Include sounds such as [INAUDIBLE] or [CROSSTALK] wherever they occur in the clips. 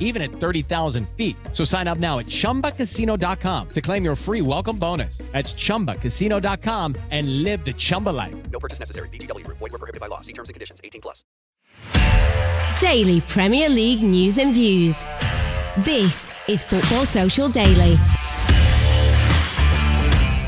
even at 30,000 feet. So sign up now at ChumbaCasino.com to claim your free welcome bonus. That's ChumbaCasino.com and live the Chumba life. No purchase necessary. VGW. Void were prohibited by law. See terms and conditions. 18 plus. Daily Premier League news and views. This is Football Social Daily.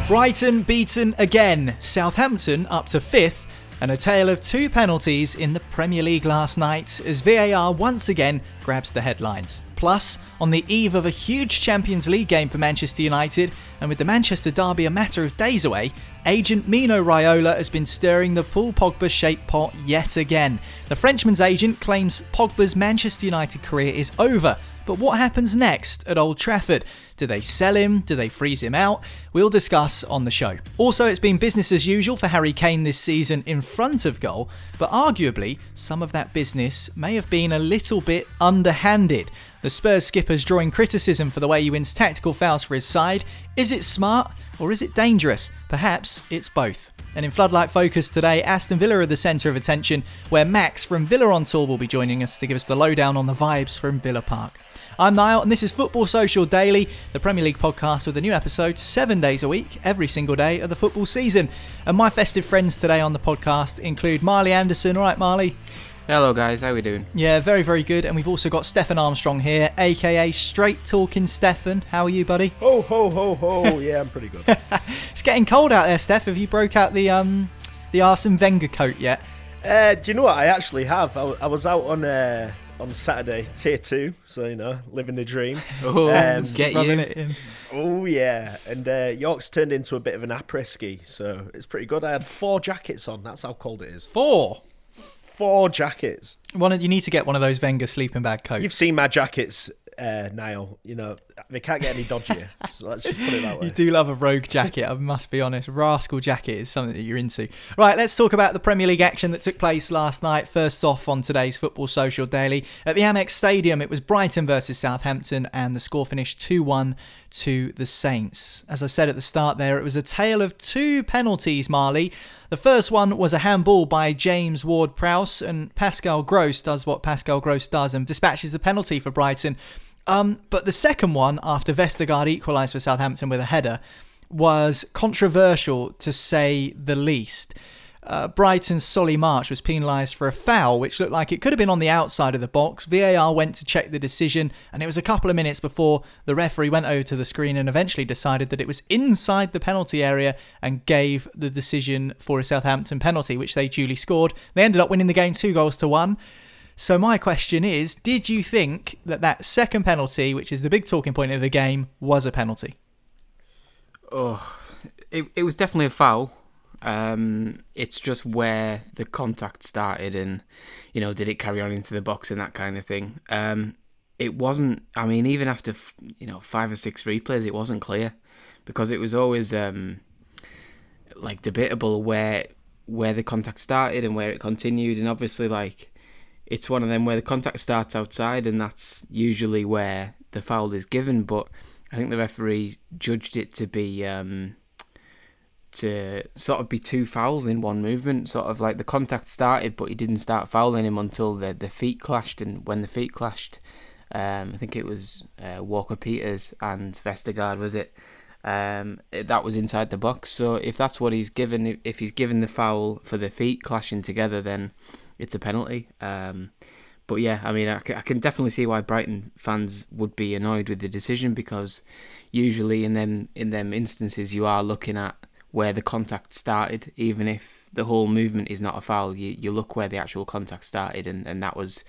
Brighton beaten again. Southampton up to fifth. And a tale of two penalties in the Premier League last night as VAR once again grabs the headlines. Plus, on the eve of a huge Champions League game for Manchester United, and with the Manchester derby a matter of days away, agent Mino Raiola has been stirring the Paul Pogba shaped pot yet again. The Frenchman's agent claims Pogba's Manchester United career is over, but what happens next at Old Trafford? Do they sell him? Do they freeze him out? We'll discuss on the show. Also, it's been business as usual for Harry Kane this season in front of goal, but arguably, some of that business may have been a little bit underhanded. The Spurs skipper's drawing criticism for the way he wins tactical fouls for his side. Is it smart or is it dangerous? Perhaps it's both. And in Floodlight Focus today, Aston Villa are the centre of attention, where Max from Villa on Tour will be joining us to give us the lowdown on the vibes from Villa Park. I'm Niall, and this is Football Social Daily, the Premier League podcast with a new episode seven days a week, every single day of the football season. And my festive friends today on the podcast include Marley Anderson. All right, Marley? Hello, guys. How we doing? Yeah, very, very good. And we've also got Stefan Armstrong here, aka Straight Talking Stefan. How are you, buddy? Ho, ho, ho, ho. yeah, I'm pretty good. [LAUGHS] it's getting cold out there, Steph. Have you broke out the um the Arsene Wenger coat yet? Uh, do you know what? I actually have. I, I was out on uh, on Saturday, tier two, so you know, living the dream. [LAUGHS] Oh, um, get you. It in. Oh yeah, and uh, York's turned into a bit of an après ski, so it's pretty good. I had four jackets on. That's how cold it is. Four. Four jackets. One, you need to get one of those Wenger sleeping bag coats. You've seen my jackets, uh, Niall. You know they can't get any dodgier. [LAUGHS] so let's just put it that way. You do love a rogue jacket, I must be honest. Rascal jacket is something that you're into. Right, let's talk about the Premier League action that took place last night. First off on today's Football Social Daily. At the Amex Stadium, it was Brighton versus Southampton, and the score finished 2 1 to the Saints. As I said at the start there, it was a tale of two penalties, Marley. The first one was a handball by James Ward Prowse, and Pascal Gross does what Pascal Gross does and dispatches the penalty for Brighton. Um, but the second one, after Vestergaard equalised for Southampton with a header, was controversial to say the least. Uh, Brighton's Solly March was penalised for a foul, which looked like it could have been on the outside of the box. VAR went to check the decision, and it was a couple of minutes before the referee went over to the screen and eventually decided that it was inside the penalty area and gave the decision for a Southampton penalty, which they duly scored. They ended up winning the game two goals to one. So my question is, did you think that that second penalty, which is the big talking point of the game, was a penalty? Oh, it it was definitely a foul. Um, it's just where the contact started, and you know, did it carry on into the box and that kind of thing. Um, it wasn't. I mean, even after you know five or six replays, it wasn't clear because it was always um, like debatable where where the contact started and where it continued, and obviously like it's one of them where the contact starts outside, and that's usually where the foul is given. But I think the referee judged it to be um, to sort of be two fouls in one movement. Sort of like the contact started, but he didn't start fouling him until the the feet clashed. And when the feet clashed, um, I think it was uh, Walker Peters and Vestergaard, was it? Um, it, that was inside the box. So if that's what he's given, if he's given the foul for the feet clashing together, then it's a penalty. Um, but yeah, I mean, I, can definitely see why Brighton fans would be annoyed with the decision because usually in them in them instances you are looking at where the contact started, even if the whole movement is not a foul. You you look where the actual contact started, and, and that was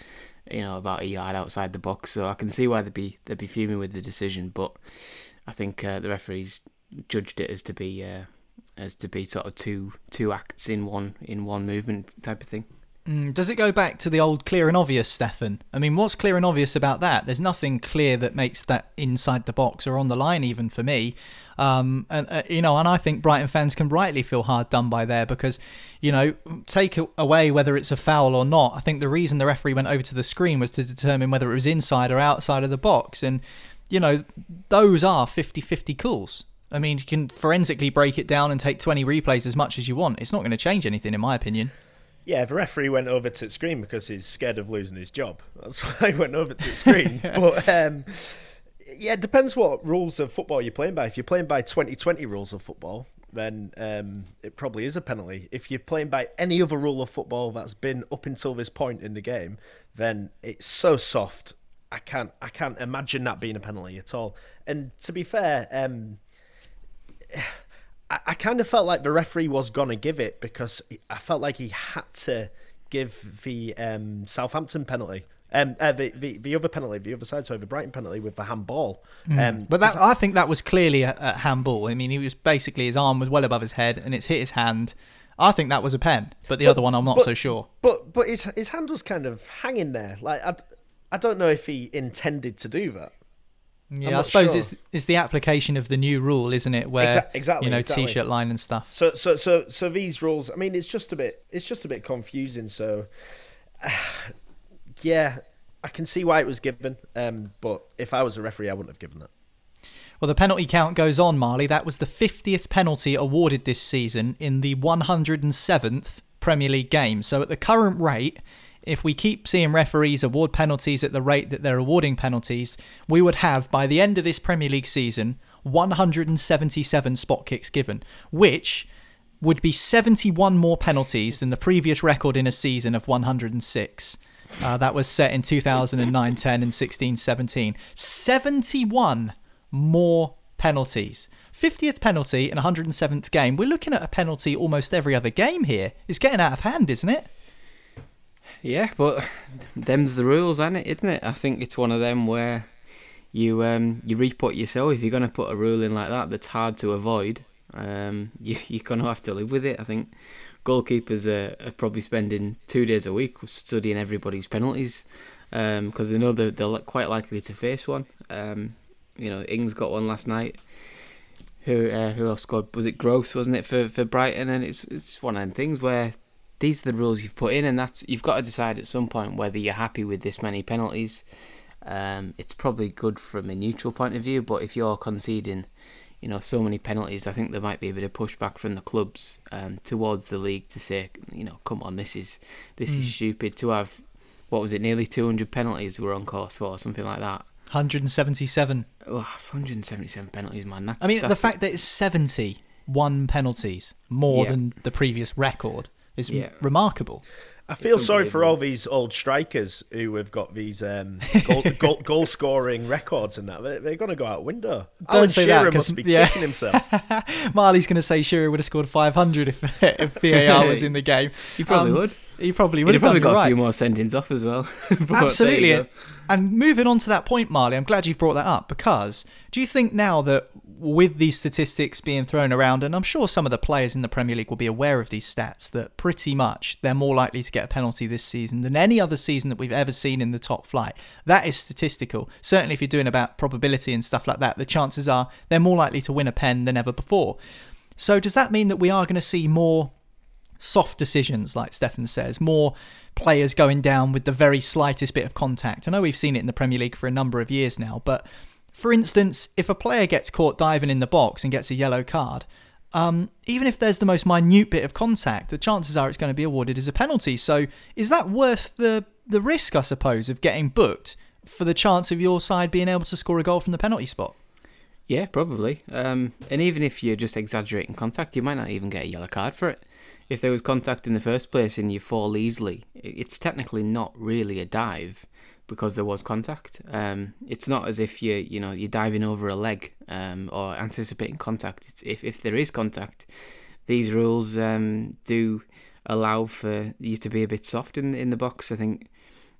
you know about a yard outside the box. So I can see why they'd be they'd be fuming with the decision, but I think uh, the referees judged it as to be uh, as to be sort of two two acts in one in one movement type of thing. Mm, does it go back to the old clear and obvious, Stefan? I mean, what's clear and obvious about that? There's nothing clear that makes that inside the box or on the line, even for me. Um, and uh, you know, and I think Brighton fans can rightly feel hard done by there because, you know, take away whether it's a foul or not. I think the reason the referee went over to the screen was to determine whether it was inside or outside of the box, and you know, those are 50-50 calls. I mean, you can forensically break it down and take 20 replays as much as you want. It's not going to change anything, in my opinion. Yeah, the referee went over to the screen because he's scared of losing his job. That's [LAUGHS] why he went over to the screen. [LAUGHS] but um, yeah, it depends what rules of football you're playing by. If you're playing by 2020 rules of football, then um, it probably is a penalty. If you're playing by any other rule of football that's been up until this point in the game, then it's so soft. I can't I can't imagine that being a penalty at all. And to be fair, um, I, I kind of felt like the referee was gonna give it because I felt like he had to give the um, Southampton penalty. Um, uh, the, the the other penalty, the other side, so the Brighton penalty with the handball. Mm. Um, but that I think that was clearly a, a handball. I mean, he was basically his arm was well above his head, and it's hit his hand. I think that was a pen, but the but, other one I'm not but, so sure. But but his his hand was kind of hanging there. Like I, I don't know if he intended to do that. Yeah, I suppose sure. it's it's the application of the new rule, isn't it? Where Exa- exactly, you know exactly. t-shirt line and stuff. So so so so these rules. I mean, it's just a bit it's just a bit confusing. So uh, [SIGHS] yeah, I can see why it was given. Um, but if I was a referee, I wouldn't have given it. Well, the penalty count goes on, Marley. That was the 50th penalty awarded this season in the 107th Premier League game. So at the current rate, if we keep seeing referees award penalties at the rate that they're awarding penalties, we would have, by the end of this Premier League season, 177 spot kicks given, which would be 71 more penalties than the previous record in a season of 106. Uh, that was set in 2009 10 and 16 17. 71 more penalties. 50th penalty in 107th game. We're looking at a penalty almost every other game here. It's getting out of hand, isn't it? Yeah, but them's the rules, isn't it? Isn't it? I think it's one of them where you um you reap what you sow. If you're gonna put a rule in like that that's hard to avoid, um [LAUGHS] you you're gonna have to live with it. I think goalkeepers are, are probably spending two days a week studying everybody's penalties because um, they know they're, they're quite likely to face one. Um, you know, Ings got one last night. Who uh, who else scored? Was it Gross? Wasn't it for, for Brighton? And it's it's one of them things where these are the rules you've put in, and that's you've got to decide at some point whether you're happy with this many penalties. Um, it's probably good from a neutral point of view, but if you're conceding, you know, so many penalties, I think there might be a bit of pushback from the clubs um, towards the league to say, you know, come on, this is this mm. is hmm. stupid to have. What was it? Nearly 200 penalties we're on course for, or something like that. 177. Oh, 177 penalties, man. That's, I mean, that's the fact that it's 71 penalties more yeah. than the previous record is yeah. remarkable. I feel sorry for all these old strikers who have got these um, goal, [LAUGHS] goal, goal, scoring records and that. They're, they're going to go out window. Don't Alan say Shearer that, must be yeah. kicking himself. [LAUGHS] Marley's going to say Shearer would have scored 500 if, [LAUGHS] if VAR was in the game. He probably um, would. He probably would He'd have probably got right. a few more sentings off as well. Absolutely. And moving on to that point, Marley, I'm glad you brought that up because do you think now that with these statistics being thrown around, and I'm sure some of the players in the Premier League will be aware of these stats, that pretty much they're more likely to get a penalty this season than any other season that we've ever seen in the top flight. That is statistical. Certainly, if you're doing about probability and stuff like that, the chances are they're more likely to win a pen than ever before. So, does that mean that we are going to see more soft decisions, like Stefan says, more players going down with the very slightest bit of contact? I know we've seen it in the Premier League for a number of years now, but for instance, if a player gets caught diving in the box and gets a yellow card, um, even if there's the most minute bit of contact, the chances are it's going to be awarded as a penalty. So is that worth the the risk, I suppose, of getting booked for the chance of your side being able to score a goal from the penalty spot? Yeah, probably. Um, and even if you're just exaggerating contact, you might not even get a yellow card for it. If there was contact in the first place and you fall easily, it's technically not really a dive because there was contact. Um, it's not as if you you know you're diving over a leg um, or anticipating contact. It's, if if there is contact, these rules um, do allow for you to be a bit soft in in the box. I think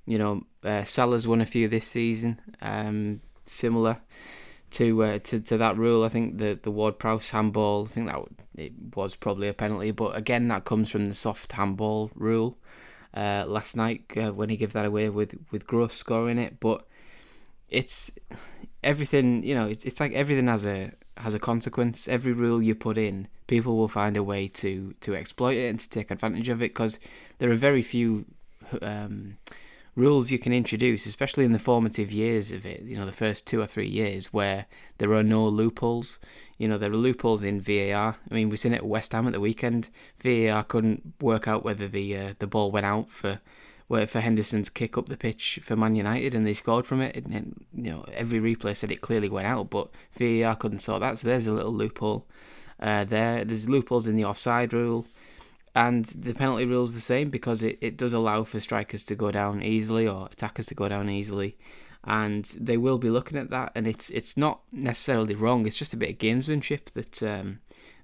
you know uh, Salah's won a few this season, um, similar to uh, to to that rule. I think the the Ward Prowse handball. I think that it was probably a penalty, but again that comes from the soft handball rule uh, last night uh, when he gave that away with with Gross scoring it. But it's everything you know. It's it's like everything has a has a consequence. Every rule you put in, people will find a way to to exploit it and to take advantage of it because there are very few. Um, rules you can introduce, especially in the formative years of it, you know, the first two or three years where there are no loopholes. You know, there are loopholes in VAR. I mean, we've seen it at West Ham at the weekend. VAR couldn't work out whether the uh, the ball went out for for Henderson's kick up the pitch for Man United and they scored from it. And, and, you know, every replay said it clearly went out, but VAR couldn't sort that. So there's a little loophole uh, there. There's loopholes in the offside rule. And the penalty rule is the same because it, it does allow for strikers to go down easily or attackers to go down easily. And they will be looking at that. And it's it's not necessarily wrong. It's just a bit of gamesmanship that um,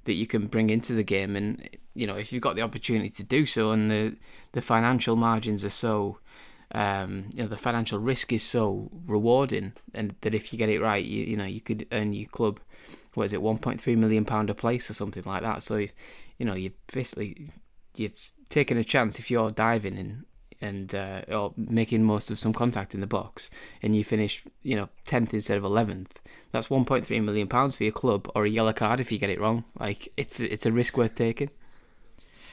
that you can bring into the game. And you know, if you've got the opportunity to do so, and the the financial margins are so, um, you know, the financial risk is so rewarding, and that if you get it right, you you know, you could earn your club, what is it, 1.3 million pound a place or something like that. So you know, you basically you're taking a chance if you're diving and and uh, or making most of some contact in the box, and you finish, you know, tenth instead of eleventh. That's 1.3 million pounds for your club, or a yellow card if you get it wrong. Like it's it's a risk worth taking.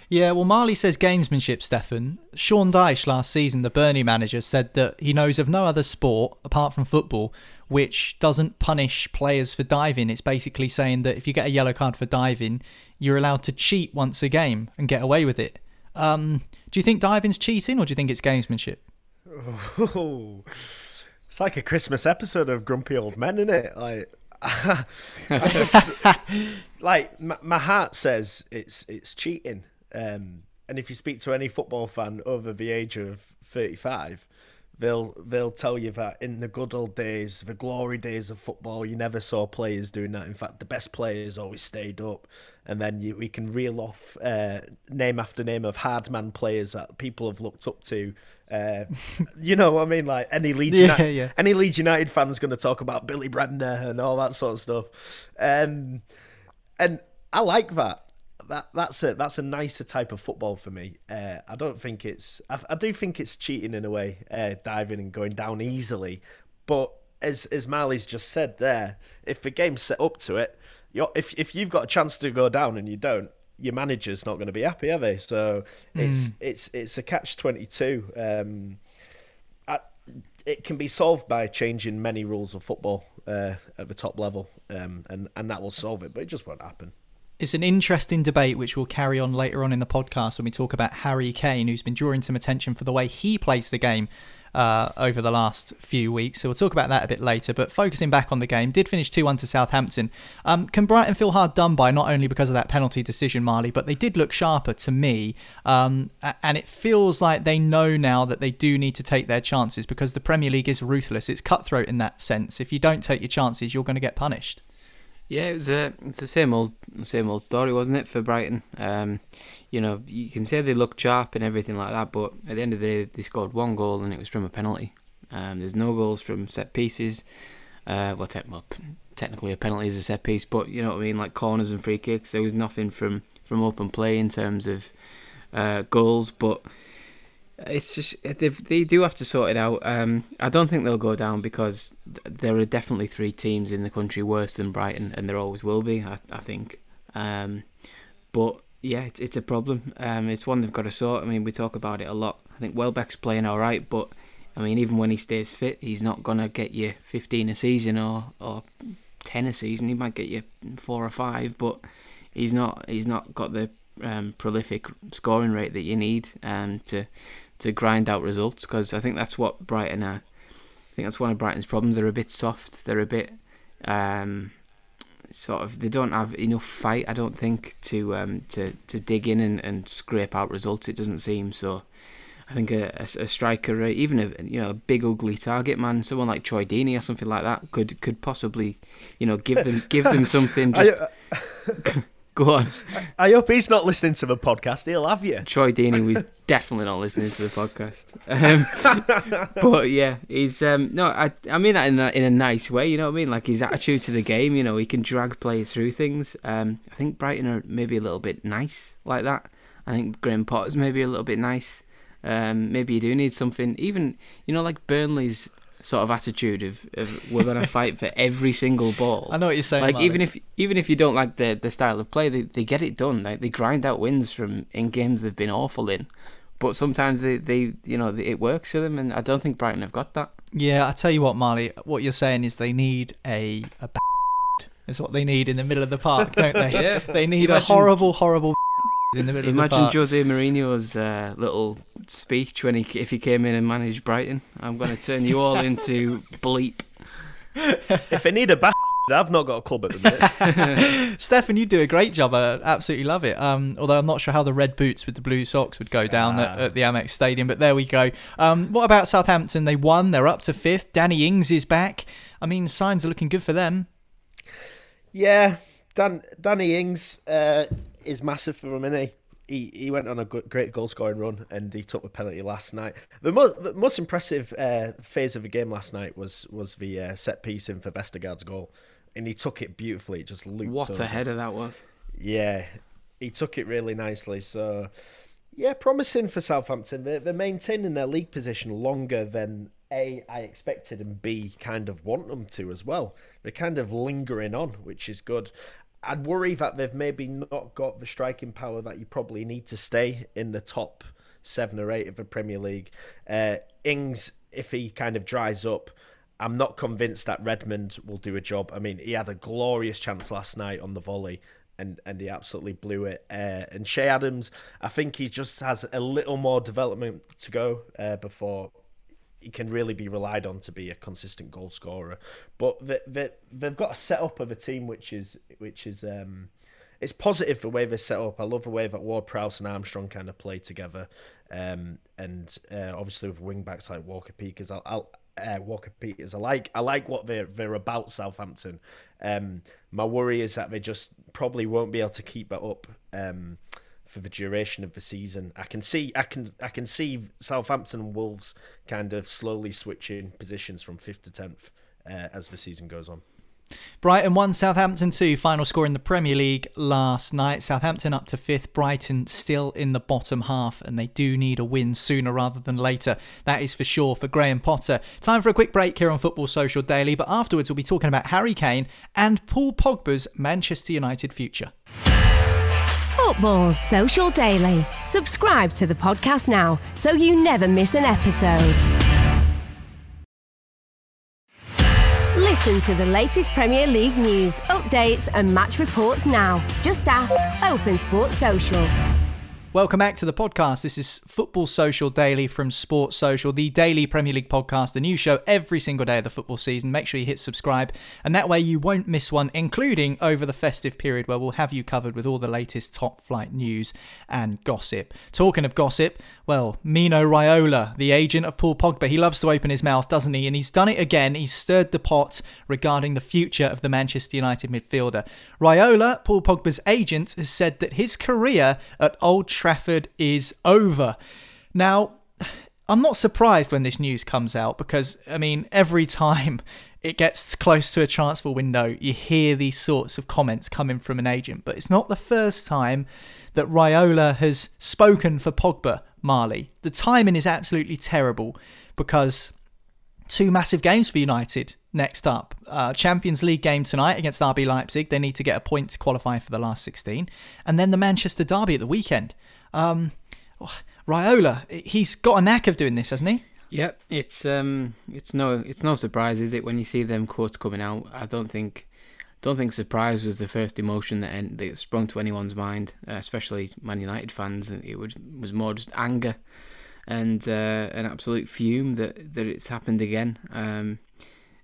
Yeah, well, Marley says gamesmanship, Stefan. Sean Dyche last season, the Burnley manager, said that he knows of no other sport, apart from football, which doesn't punish players for diving. It's basically saying that if you get a yellow card for diving, you're allowed to cheat once a game and get away with it. Um, do you think diving's cheating or do you think it's gamesmanship? Oh, [LAUGHS] it's like a Christmas episode of Grumpy Old Men, isn't it? Like, [LAUGHS] I just, [LAUGHS] like my, my heart says it's it's cheating. Um, and if you speak to any football fan over the age of 35, they'll they'll tell you that in the good old days, the glory days of football, you never saw players doing that. In fact, the best players always stayed up, and then you, we can reel off uh, name after name of hard man players that people have looked up to. Uh, [LAUGHS] you know what I mean? Like any Leeds, Yeah, United, yeah. any Leeds United fan's going to talk about Billy Bremner and all that sort of stuff. Um, and I like that. That that's a that's a nicer type of football for me. Uh, I don't think it's. I, I do think it's cheating in a way, uh, diving and going down easily. But as as Marley's just said there, if the game's set up to it, if if you've got a chance to go down and you don't, your manager's not going to be happy, are they? So it's it's it's a catch twenty two. Um, I, it can be solved by changing many rules of football uh, at the top level, um, and and that will solve it. But it just won't happen. It's an interesting debate which we'll carry on later on in the podcast when we talk about Harry Kane, who's been drawing some attention for the way he plays the game uh, over the last few weeks. So we'll talk about that a bit later. But focusing back on the game, did finish 2 1 to Southampton. Um, can Brighton feel hard done by not only because of that penalty decision, Marley, but they did look sharper to me. Um, and it feels like they know now that they do need to take their chances because the Premier League is ruthless. It's cutthroat in that sense. If you don't take your chances, you're going to get punished. Yeah, it was a, it's the same old same old story, wasn't it, for Brighton? Um, you know, you can say they looked sharp and everything like that, but at the end of the day, they scored one goal and it was from a penalty. Um, there's no goals from set pieces. Uh, well, te- well, technically a penalty is a set piece, but you know what I mean, like corners and free kicks. There was nothing from from open play in terms of uh, goals, but it's just they they do have to sort it out. Um, I don't think they'll go down because th- there are definitely three teams in the country worse than Brighton, and there always will be. I, I think, um, but yeah, it's, it's a problem. Um, it's one they've got to sort. I mean, we talk about it a lot. I think Welbeck's playing all right, but I mean, even when he stays fit, he's not gonna get you 15 a season or or 10 a season. He might get you four or five, but he's not he's not got the um, prolific scoring rate that you need um, to to grind out results. Because I think that's what Brighton are. I think that's one of Brighton's problems. They're a bit soft. They're a bit um, sort of. They don't have enough fight. I don't think to um, to to dig in and, and scrape out results. It doesn't seem so. I think a, a, a striker, uh, even a you know a big ugly target man, someone like Troy Deeney or something like that, could could possibly, you know, give them give them [LAUGHS] something. Just [LAUGHS] [LAUGHS] go on. I hope he's not listening to the podcast. He'll have you. Troy Deeney was [LAUGHS] definitely not listening to the podcast. Um, [LAUGHS] but yeah, he's um, no, I I mean that in a, in a nice way. You know what I mean? Like his attitude to the game. You know, he can drag players through things. Um, I think Brighton are maybe a little bit nice like that. I think Graham Potter's maybe a little bit nice. Um, maybe you do need something, even you know, like Burnley's sort of attitude of, of we're gonna [LAUGHS] fight for every single ball. I know what you're saying. Like even if even if you don't like the the style of play, they they get it done. Like they grind out wins from in games they've been awful in. But sometimes they, they you know it works for them, and I don't think Brighton have got that. Yeah, I tell you what, Marley. What you're saying is they need a a. [LAUGHS] Is what they need in the middle of the park, don't they? [LAUGHS] Yeah. They need a Imagine- horrible, horrible in the middle of the Imagine park. Jose Mourinho's uh, little speech when he if he came in and managed Brighton. I'm going to turn you all into [LAUGHS] bleep. If I need a back, I've not got a club at the minute. [LAUGHS] Stefan, you do a great job. I absolutely love it. Um, although I'm not sure how the red boots with the blue socks would go down at, at the Amex Stadium, but there we go. Um, what about Southampton? They won. They're up to fifth. Danny Ings is back. I mean, signs are looking good for them. yeah, Dan, Danny Ings uh, is massive for him, isn't he? He, he went on a good, great goal scoring run and he took the penalty last night. The most, the most impressive uh, phase of the game last night was was the uh, set piece in for Vestergaard's goal, and he took it beautifully. It just looped. What over. a header that was! Yeah, he took it really nicely. So, yeah, promising for Southampton. They're, they're maintaining their league position longer than A, I expected, and B, kind of want them to as well. They're kind of lingering on, which is good. I'd worry that they've maybe not got the striking power that you probably need to stay in the top seven or eight of the Premier League. Uh, Ings, if he kind of dries up, I'm not convinced that Redmond will do a job. I mean, he had a glorious chance last night on the volley. And, and he absolutely blew it. Uh, and Che Adams, I think he just has a little more development to go uh, before he can really be relied on to be a consistent goal scorer. But they, they, they've got a setup of a team which is which is um, it's positive the way they're set up. I love the way that Ward Prowse and Armstrong kind of play together, um, and uh, obviously with wing backs like Walker Peters, I'll, I'll uh, Walker Peters. I like I like what they're they're about Southampton. Um, my worry is that they just probably won't be able to keep it up. Um, for the duration of the season. I can see I can I can see Southampton and Wolves kind of slowly switching positions from fifth to tenth uh, as the season goes on. Brighton 1, Southampton 2. Final score in the Premier League last night. Southampton up to fifth. Brighton still in the bottom half, and they do need a win sooner rather than later. That is for sure for Graham Potter. Time for a quick break here on Football Social Daily, but afterwards we'll be talking about Harry Kane and Paul Pogba's Manchester United future. Football Social Daily. Subscribe to the podcast now so you never miss an episode. Listen to the latest Premier League news, updates, and match reports now. Just ask Open Sports Social. Welcome back to the podcast. This is Football Social Daily from Sports Social, the daily Premier League podcast, a new show every single day of the football season. Make sure you hit subscribe, and that way you won't miss one, including over the festive period where we'll have you covered with all the latest top flight news and gossip. Talking of gossip, well, Mino Raiola, the agent of Paul Pogba, he loves to open his mouth, doesn't he? And he's done it again. He's stirred the pot regarding the future of the Manchester United midfielder. Raiola, Paul Pogba's agent, has said that his career at Old is over. Now, I'm not surprised when this news comes out because, I mean, every time [LAUGHS] it gets close to a transfer window, you hear these sorts of comments coming from an agent. But it's not the first time that Raiola has spoken for Pogba, Marley. The timing is absolutely terrible because two massive games for United next up. Uh, Champions League game tonight against RB Leipzig. They need to get a point to qualify for the last 16. And then the Manchester Derby at the weekend. Um, Raiola, he's got a knack of doing this, hasn't he? Yep, it's um, it's no, it's no surprise, is it, when you see them quotes coming out? I don't think, don't think surprise was the first emotion that, en- that sprung to anyone's mind, especially Man United fans. It was was more just anger and uh, an absolute fume that, that it's happened again. Um,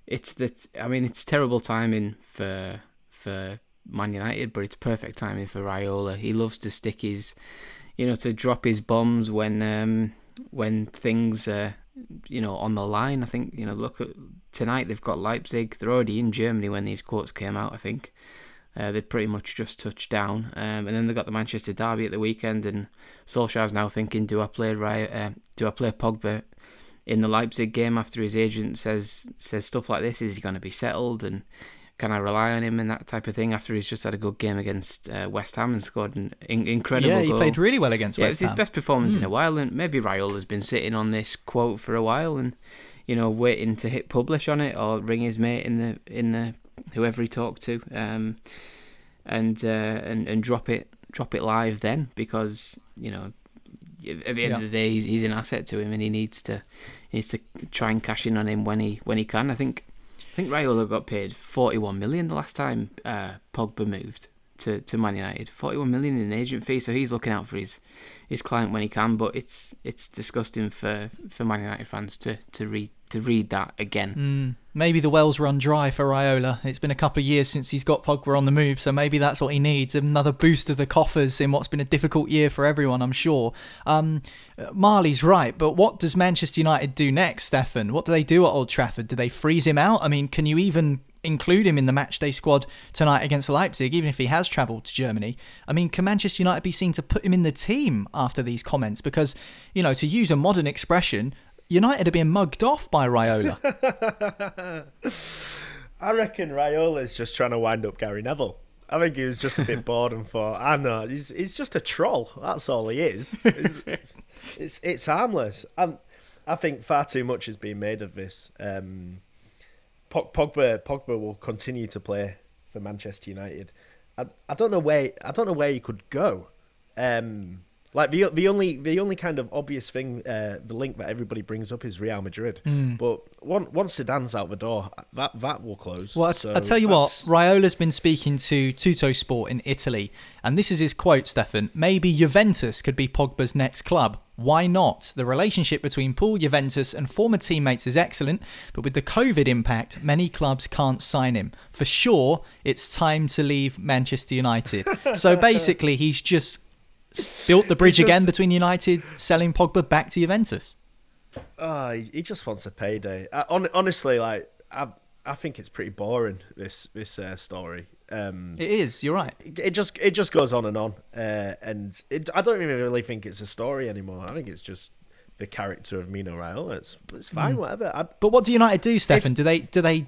it's that I mean it's terrible timing for for Man United, but it's perfect timing for Raiola. He loves to stick his, you know, to drop his bombs when um, when things are, you know, on the line. I think you know, look at tonight they've got Leipzig. They're already in Germany when these quotes came out. I think uh, they pretty much just touched down, um, and then they got the Manchester derby at the weekend. And Solskjaer's now thinking, do I play uh, do I play Pogba in the Leipzig game after his agent says says stuff like this? Is he going to be settled and can I rely on him and that type of thing after he's just had a good game against uh, West Ham and scored an in- incredible Yeah, he goal. played really well against yeah, West it was Ham. his best performance in Mm. a while, and maybe Raiola's been sitting on this quote for a while and you know waiting to hit publish on it or ring his mate in the in the whoever he talked to um, and uh, and and drop it drop it live then because you know at the end Yeah. of the day he's, he's an asset to him and he needs to he needs to try and cash in on him when he when he can. I think I think Raiola got paid 41 million the last time uh, Pogba moved to, to Man United. 41 million in agent fee, so he's looking out for his his client when he can. But it's it's disgusting for, for Man United fans to, to read to read that again. Mm, maybe the wells run dry for Raiola. It's been a couple of years since he's got Pogba on the move, so maybe that's what he needs. Another boost of the coffers in what's been a difficult year for everyone, I'm sure. Um, Marley's right, but what does Manchester United do next, Stefan? What do they do at Old Trafford? Do they freeze him out? I mean, can you even include him in the matchday squad tonight against Leipzig, even if he has travelled to Germany? I mean, can Manchester United be seen to put him in the team after these comments? Because, you know, to use a modern expression, United are being mugged off by Raiola. [LAUGHS] I reckon Raiola's just trying to wind up Gary Neville. I think he was just a bit [LAUGHS] bored and thought, I know, he's, he's just a troll. That's all he is. It's, [LAUGHS] it's, it's harmless. And I think far too much is being made of this. Um, Pogba, Pogba will continue to play for Manchester United. I, I don't know where I don't know where he could go. Um, like the the only the only kind of obvious thing, uh, the link that everybody brings up is Real Madrid. But one, once Zidane's out the door, that that will close. Well, I, So I tell you what, that's- Raiola's been speaking to Tuttosport in Italy, and this is his quote, Stefan. Maybe Juventus could be Pogba's next club. Why not? The relationship between Paul Juventus and former teammates is excellent, but with the COVID impact, many clubs can't sign him. For sure, it's time to leave Manchester United. [LAUGHS] so basically, he's just built the bridge He's again between United selling Pogba back to Juventus. Oh, he, just wants a payday. I, hon- honestly, like I, I think it's pretty boring. This this uh, story. Um, It is, you're right. it, just it just goes on and on, uh, and it, I don't even really think it's a story anymore. I think it's just the character of Mino Raiola. It's it's fine, whatever. I, But what do United do, Stefan? do they do they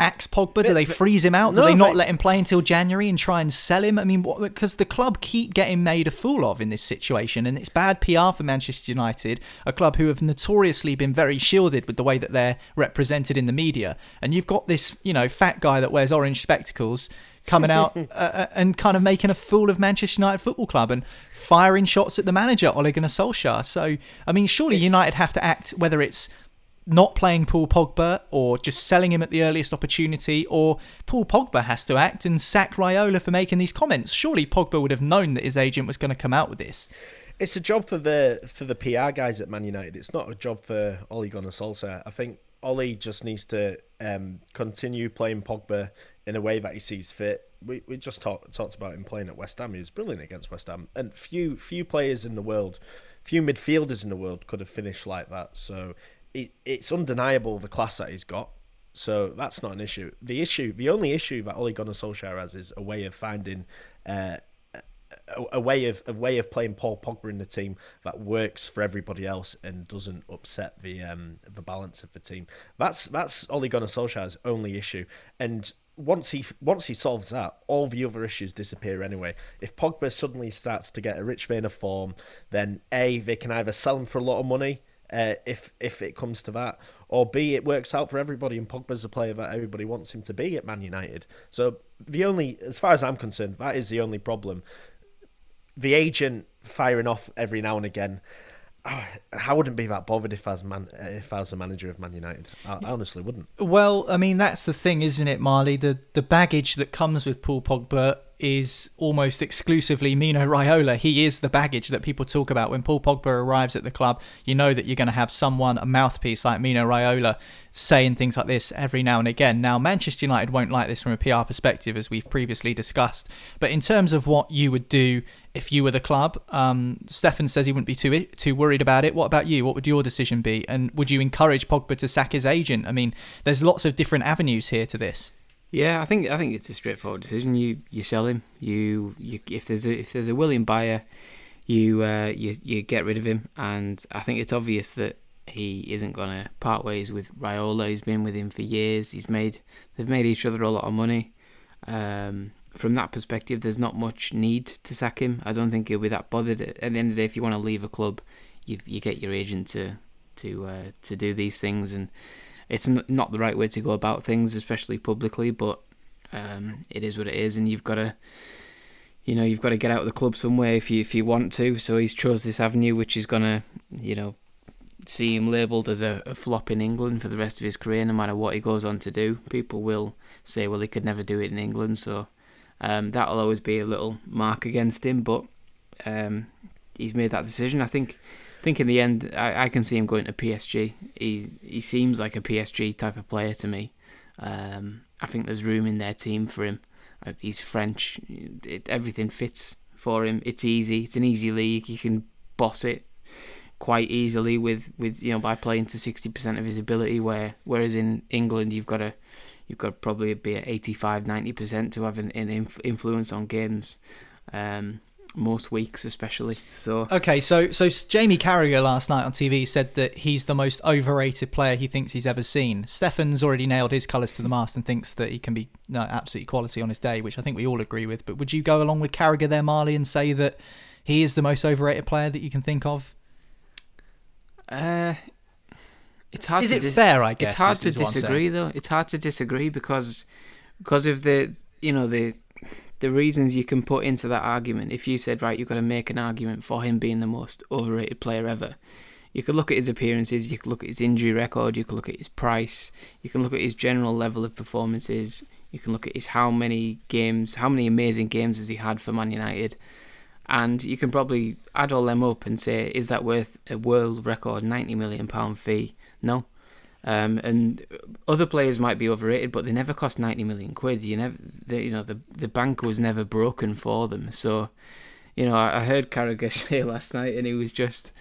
axe Pogba? Do they freeze him out? Do no, they not they- let him play until January and try and sell him? I mean, because the club keep getting made a fool of in this situation, and it's bad PR for Manchester United, a club who have notoriously been very shielded with the way that they're represented in the media. And you've got this, you know, fat guy that wears orange spectacles. Coming out [LAUGHS] uh, and kind of making a fool of Manchester United Football Club and firing shots at the manager Ole Gunnar Solskjaer. So, I mean, surely It's- United have to act whether it's not playing Paul Pogba or just selling him at the earliest opportunity, or Paul Pogba has to act and sack Raiola for making these comments. Surely Pogba would have known that his agent was going to come out with this. it's a job for the for the PR guys at Man United. It's not a job for Ole Gunnar Solskjaer. I think Ole just needs to um, continue playing Pogba in a way that he sees fit. We we just talked talked about him playing at West Ham. He was brilliant against West Ham, and few few players in the world, few midfielders in the world could have finished like that. So it, it's undeniable the class that he's got. So that's not an issue. The issue, the only issue that Ole Gunnar Solskjaer has is a way of finding. Uh, a, a way of a way of playing Paul Pogba in the team that works for everybody else and doesn't upset the um the balance of the team. That's that's Ole Gunnar Solskjaer's only issue. And once he once he solves that, all the other issues disappear anyway. If Pogba suddenly starts to get a rich vein of form, then a they can either sell him for a lot of money. Uh, if if it comes to that, or B, it works out for everybody, and Pogba's a player that everybody wants him to be at Man United. So the only, as far as I'm concerned, that is the only problem the agent firing off every now and again. [SIGHS] I wouldn't be that bothered if I was man if I was a manager of Man United. I, I honestly wouldn't. Well, I mean that's the thing, isn't it, Marley? The the baggage that comes with Paul Pogba is almost exclusively Mino Raiola. He is the baggage that people talk about. When Paul Pogba arrives at the club, you know that you're going to have someone, a mouthpiece like Mino Raiola, saying things like this every now and again. Now, Manchester United won't like this from a PR perspective, as we've previously discussed. But in terms of what you would do if you were the club, um, Stefan says he wouldn't be too too worried about it. What about you? What would your decision be? And would you encourage Pogba to sack his agent? I mean, there's lots of different avenues here to this. Yeah, I think I think it's a straightforward decision. You you sell him. You, you if there's a if there's a willing buyer, you uh, you you get rid of him. And I think it's obvious that he isn't going to part ways with Raiola. He's been with him for years. He's made they've made each other a lot of money. Um, from that perspective, there's not much need to sack him. I don't think he'll be that bothered. At the end of the day, if you want to leave a club, you you get your agent to to uh, to do these things and it's not the right way to go about things, especially publicly. But um, it is what it is, and you've got to, you know, you've got to get out of the club somewhere if you if you want to. So he's chose this avenue, which is gonna, you know, see him labelled as a, a, flop in England for the rest of his career, no matter what he goes on to do. People will say, well, he could never do it in England, so um, that'll always be a little mark against him. But um, he's made that decision. I think I think in the end, I, I can see him going to PSG. He he seems like a PSG type of player to me. Um, I think there's room in their team for him. Uh, he's French. It, everything fits for him. It's easy. It's an easy league. He can boss it quite easily with, with you know by playing to sixty percent of his ability. Where whereas in England you've got to you've got probably be at 85 90 percent to have an, an influence on games. Um, most weeks, especially. So okay, so so Jamie Carragher last night on TV said that he's the most overrated player he thinks he's ever seen. Stefan's already nailed his colours to the mast and thinks that he can be no, absolutely quality on his day, which I think we all agree with. But would you go along with Carragher there, Marley, and say that he is the most overrated player that you can think of? Uh, it's hard. Is to it dis- fair? I guess it's hard to disagree, though. It's hard to disagree because because of the you know the the reasons you can put into that argument, if you said, right, you've got to make an argument for him being the most overrated player ever, you could look at his appearances, you could look at his injury record, you could look at his price, you can look at his general level of performances, you can look at his how many games, how many amazing games has he had for Man United, and you can probably add all them up and say, is that worth a world record £90 million fee? No. Um, and other players might be overrated, but they never cost ninety million quid. You never, they, you know, the the bank was never broken for them. So, you know, I, I heard Carragher [LAUGHS] say last night, and he was just,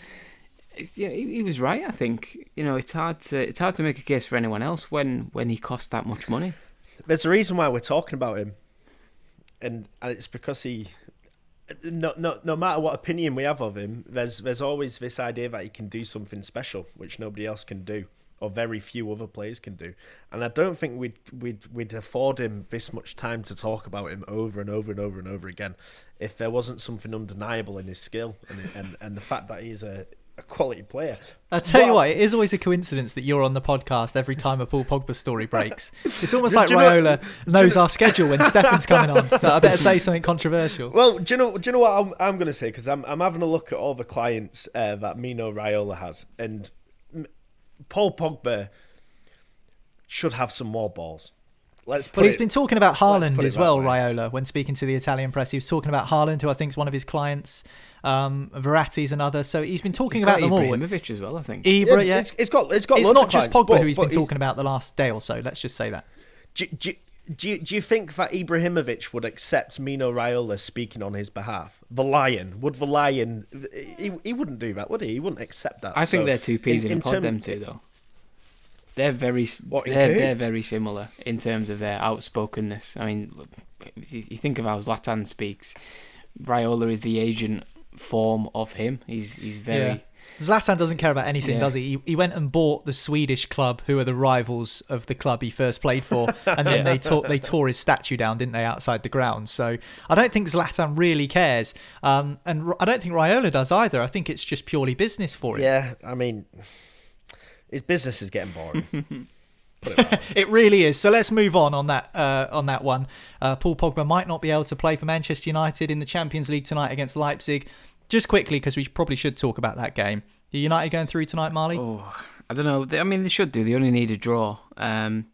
you know, he, he, was right. I think, you know, it's hard to it's hard to make a case for anyone else when when he cost that much money. There's a reason why we're talking about him, and it's because he. No, no, no matter what opinion we have of him, there's there's always this idea that he can do something special, which nobody else can do or very few other players can do. And I don't think we'd we'd we'd afford him this much time to talk about him over and over and over and over again if there wasn't something undeniable in his skill and and, and the fact that he's a, a quality player. I tell but, you what, it is always a coincidence that you're on the podcast every time a Paul Pogba story breaks. [LAUGHS] It's almost like Raiola know, knows know, our schedule when Stefan's coming on. [LAUGHS] So I better say something controversial. Well, do you know? Do you know what I'm, I'm going to say? Because I'm I'm having a look at all the clients uh, that Mino Raiola has, and Paul Pogba should have some more balls. Let's put. but he's it, been talking about Haaland as well, way. Raiola, when speaking to the Italian press. He was talking about Haaland, who I think is one of his clients. Um, Verratti's another. So he's been talking he's about them all. Ibrahimovic as well, I think. Ibra, yeah. It's, it's got, it's got It's not just Pogba but, who he's been he's... talking about the last day or so. Let's just say that. Do, do, do you, do you think that Ibrahimovic would accept Mino Raiola speaking on his behalf? The Lion would the Lion? He, he wouldn't do that, would he? He wouldn't accept that. I think they're two peas in, in a pod. Term... Them two, though. They're very what, they're, they're very similar in terms of their outspokenness. I mean, you think of how Zlatan speaks. Raiola is the agent form of him. He's he's very. Yeah. Zlatan doesn't care about anything, yeah. does he? he? he? went and bought the Swedish club, who are the rivals of the club he first played for, and then [LAUGHS] yeah. they tore they tore his statue down, didn't they, outside the ground? So I don't think Zlatan really cares, um, and I don't think Raiola does either. I think it's just purely business for him. Yeah, I mean, his business is getting boring. [LAUGHS] it, [LAUGHS] it, really is. So let's move on on that uh, on that one. Uh, Paul Pogba might not be able to play for Manchester United in the Champions League tonight against Leipzig. Just quickly, because we probably should talk about that game. Are United going through tonight, Marley? Oh, I don't know. I mean, they should do. They only need a draw. Um,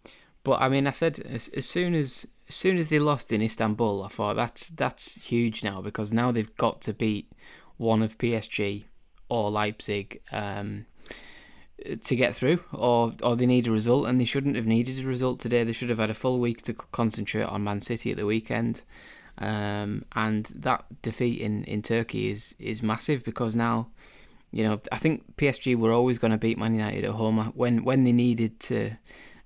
but I mean, I said as, as soon as as soon as they lost in Istanbul, I thought that's that's huge now because now they've got to beat one of PSG or Leipzig um, to get through, or or they need a result, and they shouldn't have needed a result today. They should have had a full week to concentrate on Man City at the weekend. Um, and that defeat in, in Turkey is is massive because now, you know, I think PSG were always going to beat Man United at home when when they needed to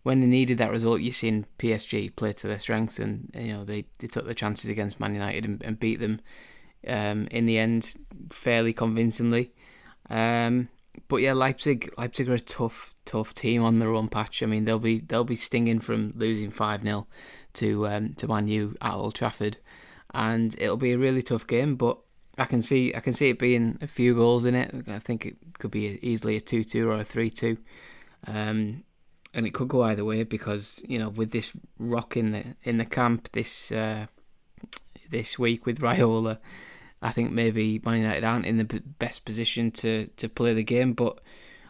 when they needed that result, you've seen PSG play to their strengths, and you know they, they took the chances against Man United and, and beat them um, in the end fairly convincingly. Um, but yeah, Leipzig Leipzig are a tough tough team on their own patch. I mean they'll be they'll be stinging from losing five 0 to um, to Man U at Old Trafford, and it'll be a really tough game. But I can see I can see it being a few goals in it. I think it could be easily a two two or a three two. Um, and it could go either way because you know with this rock in the in the camp this uh, this week with Raiola, I think maybe Man United aren't in the best position to to play the game. But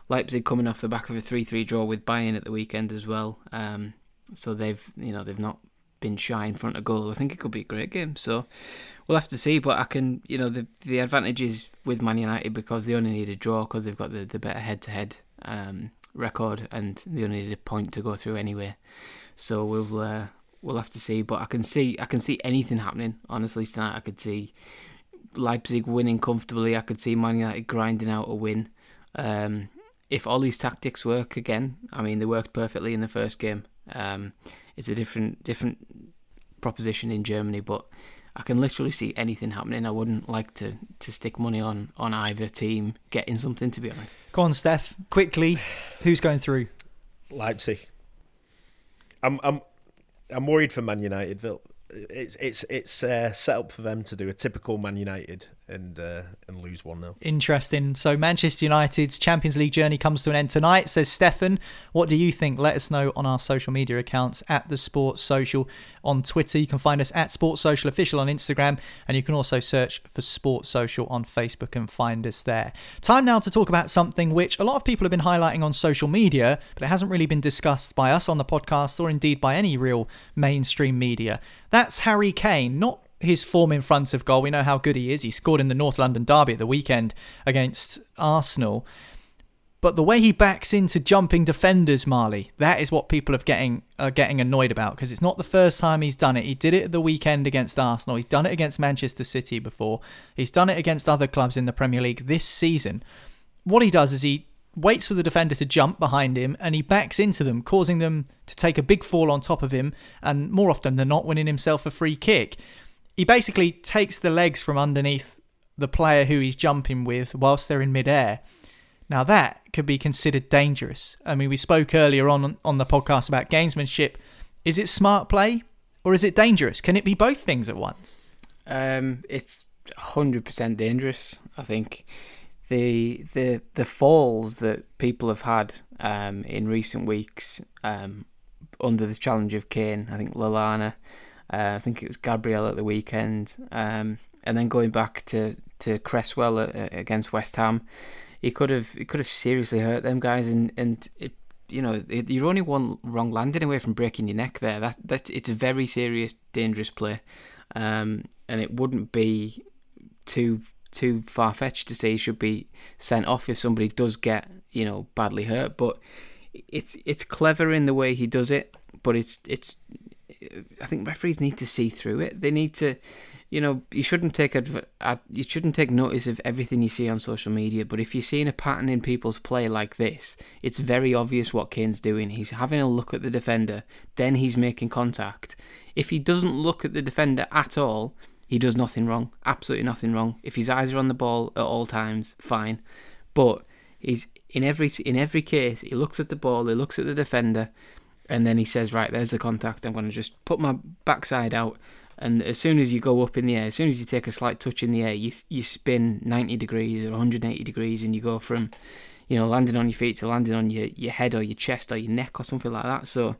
Leipzig coming off the back of a three three draw with Bayern at the weekend as well, um, so they've you know they've not been shy in front of goal. I think it could be a great game. So we'll have to see. But I can you know the the advantage is with Man United because they only need a draw because they've got the the better head to head record, and they only need a point to go through anyway. So we'll uh, we'll have to see. But I can see I can see anything happening. Honestly, tonight I could see Leipzig winning comfortably. I could see Man United grinding out a win. Um, if Ole's tactics work again, I mean they worked perfectly in the first game. Um, it's a different different proposition in Germany, but I can literally see anything happening. I wouldn't like to, to stick money on, on either team getting something, to be honest. Go on, Steph. Quickly, who's going through? Leipzig. I'm I'm I'm worried for Man United. It's it's it's uh, set up for them to do a typical Man United and uh, and lose one 0 Interesting. So Manchester United's Champions League journey comes to an end tonight. Says Stefan. What do you think? Let us know on our social media accounts at the Sports Social on Twitter. You can find us at Sports Social Official on Instagram, and you can also search for Sports Social on Facebook and find us there. Time now to talk about something which a lot of people have been highlighting on social media, but it hasn't really been discussed by us on the podcast or indeed by any real mainstream media. That's Harry Kane, not his form in front of goal. We know how good he is. He scored in the North London derby at the weekend against Arsenal. But the way he backs into jumping defenders, Marley, that is what people are getting are getting annoyed about because it's not the first time he's done it. He did it at the weekend against Arsenal. He's done it against Manchester City before. He's done it against other clubs in the Premier League this season. What he does is he waits for the defender to jump behind him and he backs into them, causing them to take a big fall on top of him and more often than not winning himself a free kick he basically takes the legs from underneath the player who he's jumping with whilst they're in midair. Now that could be considered dangerous. I mean, we spoke earlier on on the podcast about gamesmanship. Is it smart play or is it dangerous? Can it be both things at once? Um, it's hundred percent dangerous. I think the the the falls that people have had um, in recent weeks um, under the challenge of Kane. I think Lallana uh, I think it was Gabriel at the weekend, um, and then going back to to Cresswell against West Ham, he could have he could have seriously hurt them guys, and and it, you know you're only one wrong landing away from breaking your neck there. That that it's a very serious, dangerous play, um, and it wouldn't be too too far fetched to say he should be sent off if somebody does get you know badly hurt, but it's it's clever in the way he does it, but it's it's I think referees need to see through it. They need to, you know, you shouldn't take adv- ad- you shouldn't take notice of everything you see on social media. But if you're seeing a pattern in people's play like this, it's very obvious what Kane's doing. He's having a look at the defender, then he's making contact. If he doesn't look at the defender at all, he does nothing wrong. Absolutely nothing wrong. If his eyes are on the ball at all times, fine. But he's in every in every case, he looks at the ball, he looks at the defender, and then he says, "Right, there's the contact. I'm going to just put my backside out." And as soon as you go up in the air, as soon as you take a slight touch in the air, you you spin 90 degrees or 180 degrees, and you go from, you know, landing on your feet to landing on your your head or your chest or your neck or something like that. So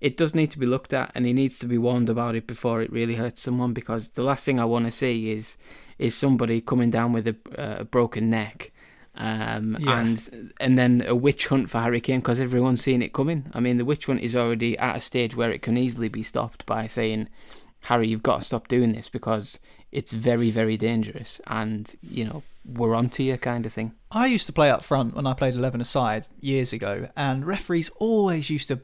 it does need to be looked at, and he needs to be warned about it before it really hurts someone. Because the last thing I want to see is is somebody coming down with a, uh, a broken neck Um, Yeah. and and then a witch hunt for Harry Kane because everyone's seeing it coming. I mean, the witch hunt is already at a stage where it can easily be stopped by saying, "Harry, you've got to stop doing this because it's very, very dangerous." And you know, we're onto you, kind of thing. I used to play up front when I played 11 aside years ago, and referees always used to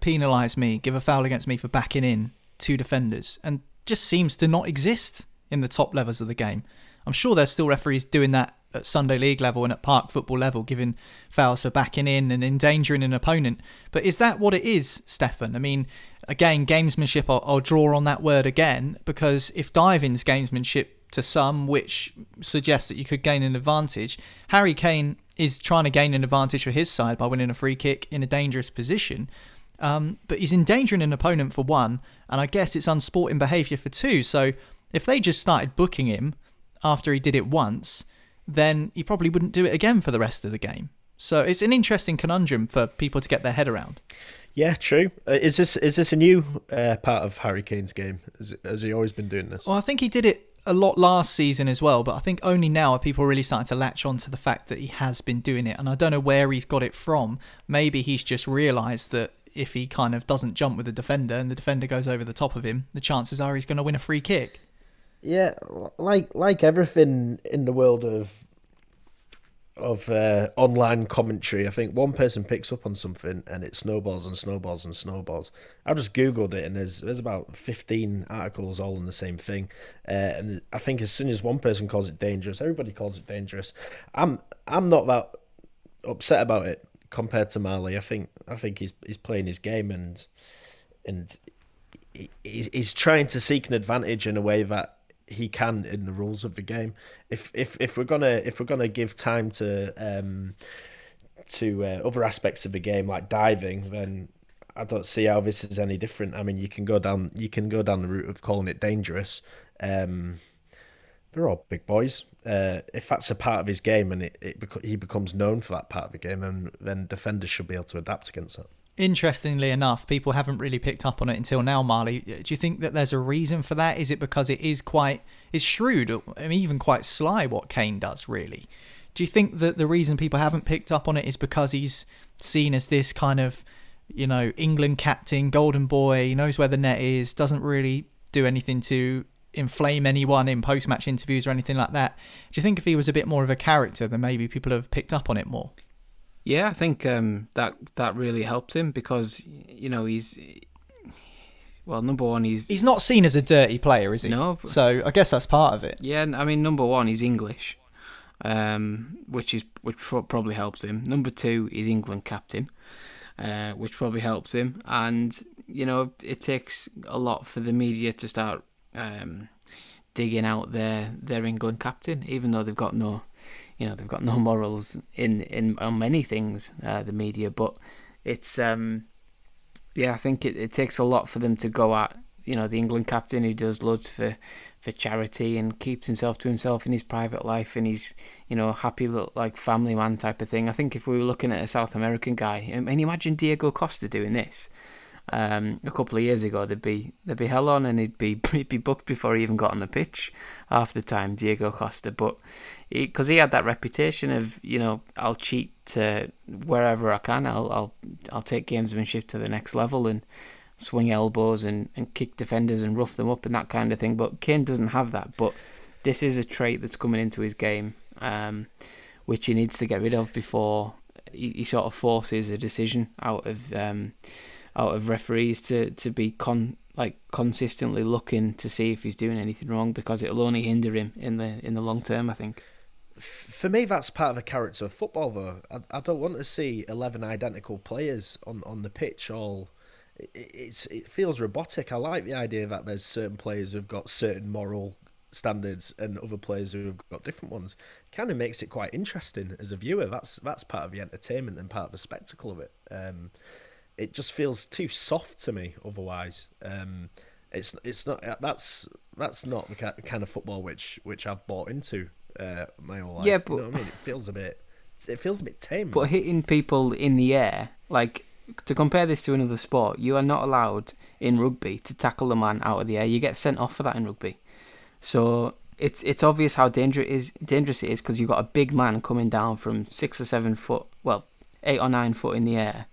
penalise me, give a foul against me for backing in two defenders, and just seems to not exist in the top levels of the game. I'm sure there's still referees doing that at Sunday League level and at park football level, giving fouls for backing in and endangering an opponent. But is that what it is, Stefan? I mean, again, gamesmanship, I'll, I'll draw on that word again, because if diving's gamesmanship to some, which suggests that you could gain an advantage, Harry Kane is trying to gain an advantage for his side by winning a free kick in a dangerous position. Um, but he's endangering an opponent for one, and I guess it's unsporting behaviour for two. So if they just started booking him after he did it once, then he probably wouldn't do it again for the rest of the game. So it's an interesting conundrum for people to get their head around. Yeah, true. Uh, is this is this a new uh, part of Harry Kane's game? Is has he always been doing this? Well, I think he did it a lot last season as well, but I think only now are people really starting to latch on to the fact that he has been doing it. And I don't know where he's got it from. Maybe he's just realised that if he kind of doesn't jump with the defender and the defender goes over the top of him, the chances are he's going to win a free kick. Yeah, like like everything in the world of of uh, online commentary, I think one person picks up on something and it snowballs and snowballs and snowballs. I just googled it and there's there's about fifteen articles all on the same thing, uh, and I think as soon as one person calls it dangerous, everybody calls it dangerous. I'm I'm not that upset about it compared to Marley. I think I think he's he's playing his game and and he's he's trying to seek an advantage in a way that he can in the rules of the game. If if if we're gonna if we're gonna give time to um to uh, other aspects of the game like diving, then I don't see how this is any different. I mean, you can go down you can go down the route of calling it dangerous. Um, they're all big boys. Uh, if that's a part of his game and it, it he becomes known for that part of the game, then then defenders should be able to adapt against that. Interestingly enough, people haven't really picked up on it until now, Marley. Do you think that there's a reason for that? Is it because it is quite it's shrewd, even quite sly what Kane does, really? Do you think that the reason people haven't picked up on it is because he's seen as this kind of, you know, England captain, golden boy, he knows where the net is, doesn't really do anything to inflame anyone in post match interviews or anything like that? Do you think if he was a bit more of a character, then maybe people have picked up on it more? Yeah, I think um, that that really helped him because you know he's well, number one, he's He's not seen as a dirty player, is he? No, So I guess that's part of it. Yeah, I mean, number one, he's English, um, which is which probably helps him. Number two, he's England captain, uh, which probably helps him. And you know, it takes a lot for the media to start um, digging out their their England captain, even though they've got no, you know, they've got no [LAUGHS] morals in in on many things. Uh, the media, but it's um, yeah, I think it, it takes a lot for them to go at you know the England captain who does loads for for charity and keeps himself to himself in his private life and he's you know happy little like family man type of thing. I think if we were looking at a South American guy, I mean, imagine Diego Costa doing this. Um, a couple of years ago, there'd be there'd be hell on, and he'd be [LAUGHS] he'd be booked before he even got on the pitch. Half the time, Diego Costa, but because he, had that reputation of you know I'll cheat to wherever I can, I'll I'll I'll take gamesmanship to the next level and swing elbows and, and kick defenders and rough them up and that kind of thing. But Kane doesn't have that. But this is a trait that's coming into his game, um, which he needs to get rid of before he, he sort of forces a decision out of um, out of referees to to be con like consistently looking to see if he's doing anything wrong because it'll only hinder him in the in the long term. I think. For me, that's part of the character of football, though. I, I don't want to see eleven identical players on, on the pitch. All it, it's it feels robotic. I like the idea that there's certain players who've got certain moral standards and other players who have got different ones. Kind of makes it quite interesting as a viewer. That's that's part of the entertainment and part of the spectacle of it. Um, it just feels too soft to me. Otherwise, um, it's it's not that's that's not the kind of football which which I've bought into uh, my whole life. Yeah, You but- know what I mean, it feels a bit it feels a bit tame. But hitting people in the air, like to compare this to another sport, you are not allowed in rugby to tackle a man out of the air. You get sent off for that in rugby. So it's it's obvious how dangerous it is dangerous it is because you've got a big man coming down from six or seven foot, well, eight or nine foot in the air,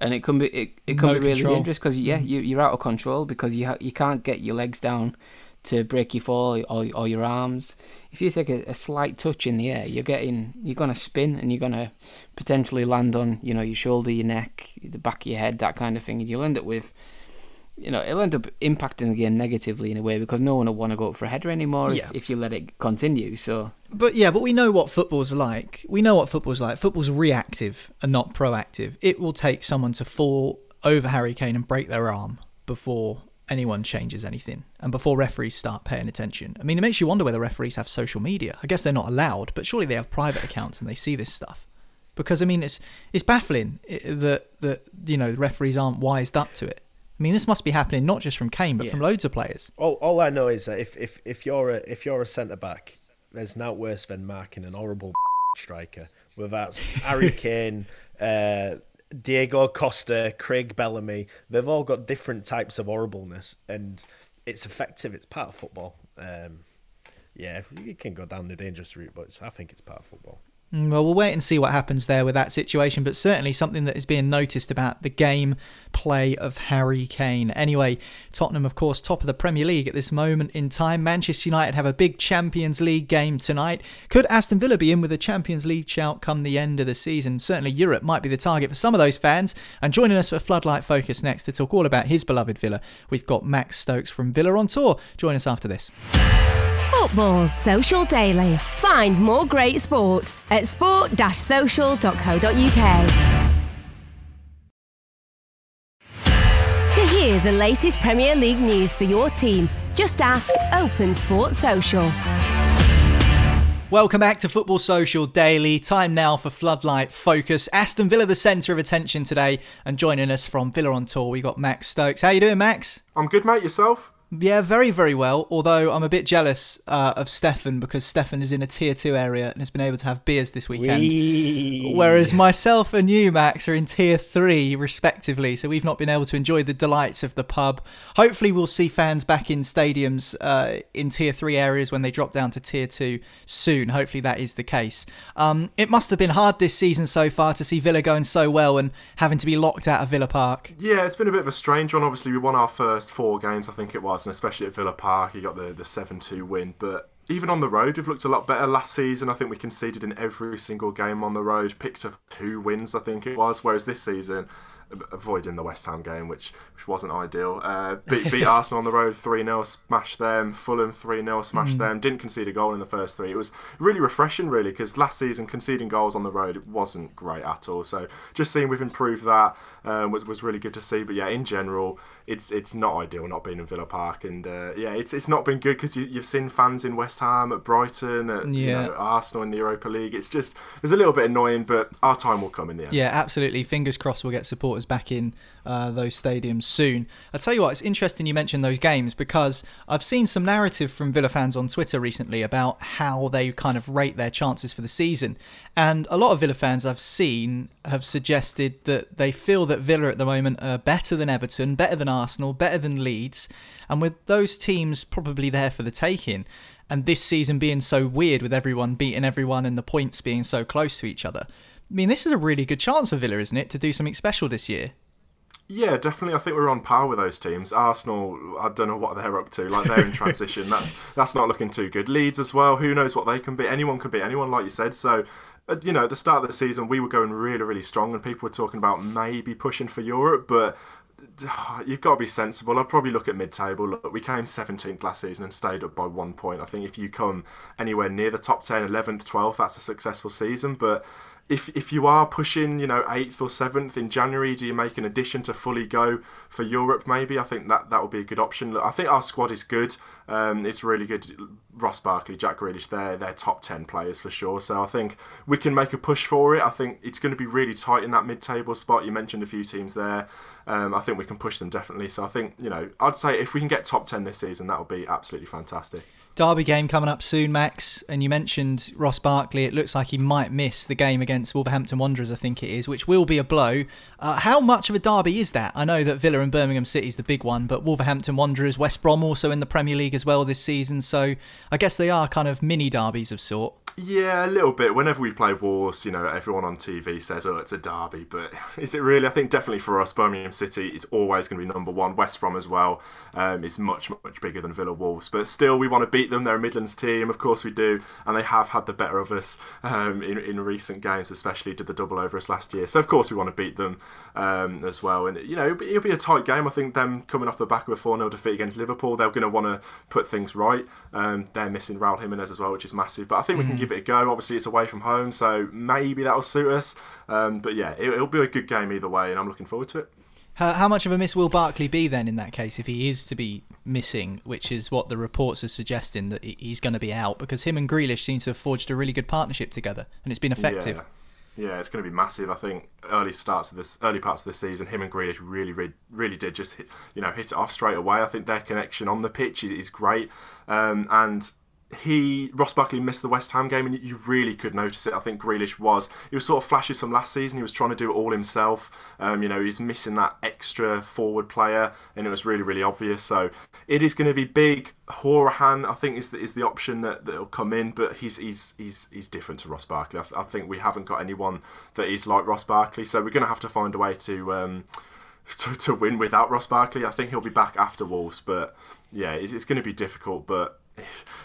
and it can be it, it can No be really control. dangerous because yeah, mm. you you're out of control because you ha- you can't get your legs down to break your fall or, or your arms. If you take a, a slight touch in the air, you're getting you're gonna spin and you're gonna potentially land on you know your shoulder, your neck, the back of your head, that kind of thing, and you'll end up with you know, it'll end up impacting the game negatively in a way because no one will want to go up for a header anymore Yeah. if, if you let it continue. So But yeah, but we know what football's like. We know what football's like. Football's reactive and not proactive. It will take someone to fall over Harry Kane and break their arm before anyone changes anything and before referees start paying attention. I mean, it makes you wonder whether referees have social media. I guess they're not allowed, but surely they have private accounts and they see this stuff. Because I mean, it's it's baffling eh, that that you know the referees aren't wised up to it. I mean, this must be happening not just from Kane, but Yeah. from loads of players. All, all I know is that if, if, if you're a if you're a centre back, there's not worse than marking an horrible [LAUGHS] striker. Whether that's Harry [LAUGHS] Kane, uh, Diego Costa, Craig Bellamy, they've all got different types of horribleness, and it's effective. It's part of football. Um, yeah, you can go down the dangerous route, but it's, I think it's part of football. Mm, Well, we'll wait and see what happens there with that situation, but certainly something that is being noticed about the game play of Harry Kane. Anyway, Tottenham, of course, top of the Premier League at this moment in time. Manchester United have a big Champions League game tonight. Could Aston Villa be in with a Champions League shout come the end of the season? Certainly, Europe might be the target for some of those fans. And joining us for Floodlight Focus next to talk all about his beloved Villa, we've got Max Stokes from Villa on tour. Join us after this. Football's Social Daily. Find more great sport at sport-social.co.uk. To hear the latest Premier League news for your team, just ask Open Sport Social. Welcome back to Football Social Daily. Time now for Floodlight Focus. Aston Villa, the centre of attention today, and joining us from Villa on tour, we got Max Stokes. How you doing, Max? I'm good, mate. Yourself? Yeah, very, very well. Although I'm a bit jealous uh, of Stefan because Stefan is in a tier two area and has been able to have beers this weekend. Whee! Whereas myself and you, Max, are in tier three, respectively. So we've not been able to enjoy the delights of the pub. Hopefully, we'll see fans back in stadiums uh, in tier three areas when they drop down to tier two soon. Hopefully, that is the case. Um, it must have been hard this season so far to see Villa going so well and having to be locked out of Villa Park. Yeah, it's been a bit of a strange one. Obviously, we won our first four games, I think it was, and especially at Villa Park, you got the the seven two win. But even on the road, we've looked a lot better last season. I think we conceded in every single game on the road, picked up two wins, I think it was. Whereas this season, avoiding the West Ham game, which which wasn't ideal, uh, beat, beat [LAUGHS] Arsenal on the road three 0 smashed them. Fulham three 0 smashed them. Didn't concede a goal in the first three. It was really refreshing, really, because last season conceding goals on the road it wasn't great at all. So just seeing we've improved that um, was was really good to see. But yeah, in general, it's it's not ideal not being in Villa Park, and uh, yeah, it's it's not been good because you, you've seen fans in West Ham, at Brighton, at you know, Arsenal in the Europa League. It's just it's a little bit annoying, but our time will come in the end. Yeah, absolutely. Fingers crossed we'll get supporters back in uh, those stadiums soon. I tell you what, it's interesting you mentioned those games because I've seen some narrative from Villa fans on Twitter recently about how they kind of rate their chances for the season. And a lot of Villa fans I've seen have suggested that they feel that Villa at the moment are better than Everton, better than Arsenal, better than Leeds. And with those teams probably there for the taking, and this season being so weird with everyone beating everyone and the points being so close to each other. I mean, this is a really good chance for Villa, isn't it, to do something special this year? Yeah, definitely. I think we're on par with those teams. Arsenal, I don't know what they're up to. Like they're in transition. [LAUGHS] that's that's not looking too good. Leeds as well. Who knows what they can be? Anyone can be anyone, like you said. So, uh, you know, at the start of the season, we were going really, really strong, and people were talking about maybe pushing for Europe, but. [SIGHS] You've got to be sensible. I'd probably look at mid-table. Look, we came 17th last season and stayed up by one point. I think if you come anywhere near the top 10, 11th, 12th, that's a successful season. But if if you are pushing, you know, eighth or seventh in January, do you make an addition to fully go for Europe? Maybe I think that that would be a good option. Look, I think our squad is good. Um, it's really good. Ross Barkley, Jack Grealish, they're they're top ten players for sure. So I think we can make a push for it. I think it's going to be really tight in that mid-table spot. You mentioned a few teams there. Um, I think we can push them definitely. So I think you know, I'd say if we can get top ten this season, that would be absolutely fantastic. Derby game coming up soon, Max, and you mentioned Ross Barkley. It looks like he might miss the game against Wolverhampton Wanderers, I think it is, which will be a blow. Uh, how much of a derby is that? I know that Villa and Birmingham City is the big one, but Wolverhampton Wanderers, West Brom also in the Premier League as well this season, so I guess they are kind of mini derbies of sort. Yeah, a little bit. Whenever we play Wolves, you know, everyone on TV says, "Oh, it's a derby," but [LAUGHS] is it really? I think definitely for us, Birmingham City is always going to be number one. West Brom as well um, is much much bigger than Villa Wolves, but still, we want to beat them. They're a Midlands team, of course we do, and they have had the better of us um, in in recent games, especially did the double over us last year. So of course we want to beat them um, as well. And you know, it'll be, it'll be, a tight game. I think them coming off the back of a four 0 defeat against Liverpool, they're going to want to put things right. Um, they're missing Raul Jimenez as well, which is massive. But I think mm-hmm. we can mm-hmm. give it a go. Obviously, it's away from home, so maybe that'll suit us. Um, but yeah, it, will be a good game either way, and I'm looking forward to it. How, how much of a miss will Barkley be then in that case if he is to be missing, which is what the reports are suggesting that he's going to be out because him and Grealish seem to have forged a really good partnership together and it's been effective. Yeah. Yeah, it's going to be massive. I think early starts of this, early parts of this season, him and Grealish really, really, really did just hit, you know, hit it off straight away. I think their connection on the pitch is, is great, um, and he Ross Barkley missed the West Ham game, and you really could notice it. I think Grealish was he was sort of flashes from last season. He was trying to do it all himself. Um, you know, he's missing that extra forward player, and it was really really obvious. So it is going to be big. Hourihane, I think, is the, is the option that will come in, but he's he's he's he's different to Ross Barkley. I, I, think we haven't got anyone that is like Ross Barkley, so we're going to have to find a way to. Um, to, to win without Ross Barkley, I think he'll be back after Wolves, but yeah, it's, it's going to be difficult. But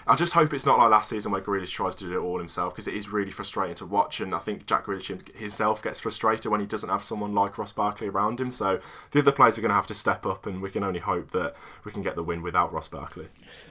I just hope it's not like last season where Grealish tries to do it all himself because it is really frustrating to watch. And I think Jack Grealish himself gets frustrated when he doesn't have someone like Ross Barkley around him. So the other players are going to have to step up, and we can only hope that we can get the win without Ross Barkley.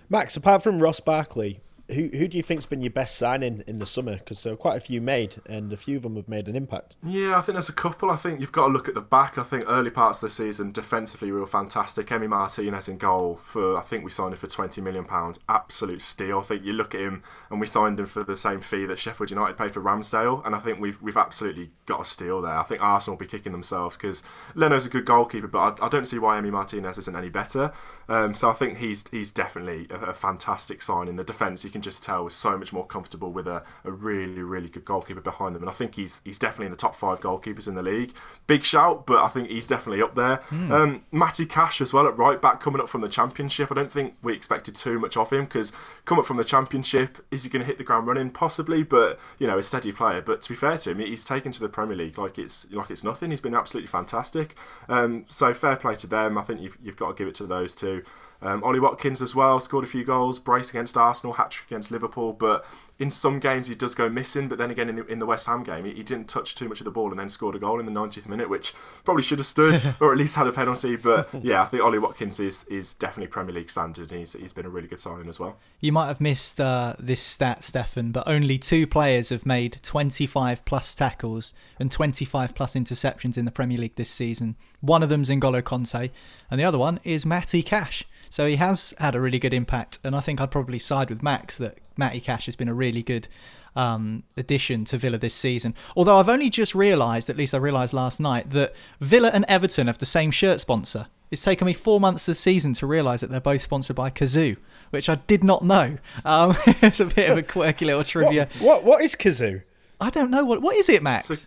Max, apart from Ross Barkley, who who do you think's been your best signing in the summer? Because there are quite a few made, and a few of them have made an impact. Yeah, I think there's a couple. I think you've got to look at the back. I think early parts of the season, defensively, we were fantastic. Emi Martinez in goal for I think we signed him for twenty million pounds. Absolute steal. I think you look at him, and we signed him for the same fee that Sheffield United paid for Ramsdale, and I think we've we've absolutely got a steal there. I think Arsenal will be kicking themselves because Leno's a good goalkeeper, but I, I, don't see why Emi Martinez isn't any better. Um, so I think he's he's definitely a, a fantastic sign in the defence. Can just tell was so much more comfortable with a, a really, really good goalkeeper behind them. And I think he's he's definitely in the top five goalkeepers in the league. Big shout, but I think he's definitely up there. Mm. Um, Matty Cash as well at right back coming up from the Championship. I don't think we expected too much of him because come up from the Championship, is he going to hit the ground running? Possibly, but you know, a steady player. But to be fair to him, he's taken to the Premier League like it's like it's nothing. He's been absolutely fantastic. Um, so fair play to them. I think you've, you've got to give it to those two. Um, Ollie Watkins as well scored a few goals, brace against Arsenal, hat trick against Liverpool, but in some games he does go missing. But then again, in the, in the West Ham game, he, he, didn't touch too much of the ball and then scored a goal in the 90th minute, which probably should have stood [LAUGHS] or at least had a penalty. But [LAUGHS] yeah, I think Ollie Watkins is is definitely Premier League standard. And he's he's been a really good signing as well. You might have missed uh, this stat, Stefan, but only two players have made 25 plus tackles and 25 plus interceptions in the Premier League this season. One of them's N'Golo Kante, and the other one is Matty Cash. So he has had a really good impact, and I think I'd probably side with Max that Matty Cash has been a really good um, addition to Villa this season. Although I've only just realised, at least I realised last night, that Villa and Everton have the same shirt sponsor. It's taken me four months this season to realise that they're both sponsored by Cazoo, which I did not know. Um, [LAUGHS] it's a bit of a quirky little trivia. What, what, what is Cazoo? I don't know what what is it, Max. It's a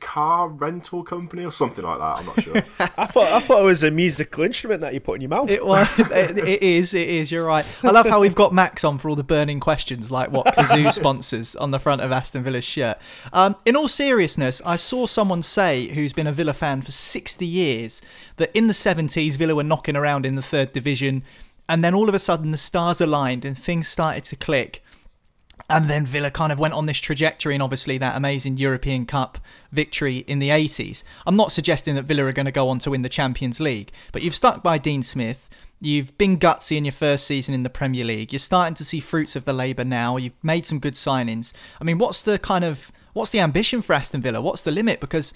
car rental company or something like that. I'm not sure. [LAUGHS] I thought I thought it was a musical instrument that you put in your mouth. It was. it, it is. It is. You're right. I love how we've got Max on for all the burning questions, like what Cazoo [LAUGHS] sponsors on the front of Aston Villa's shirt. Um, in all seriousness, I saw someone say, who's been a Villa fan for 60 years, that in the 70s Villa were knocking around in the third division, and then all of a sudden the stars aligned and things started to click and then Villa kind of went on this trajectory, and obviously that amazing European Cup victory in the 80s. I'm not suggesting that Villa are going to go on to win the Champions League, but you've stuck by Dean Smith. You've been gutsy in your first season in the Premier League. You're starting to see fruits of the labour now. You've made some good signings. I mean, what's the kind of what's the ambition for Aston Villa? What's the limit? Because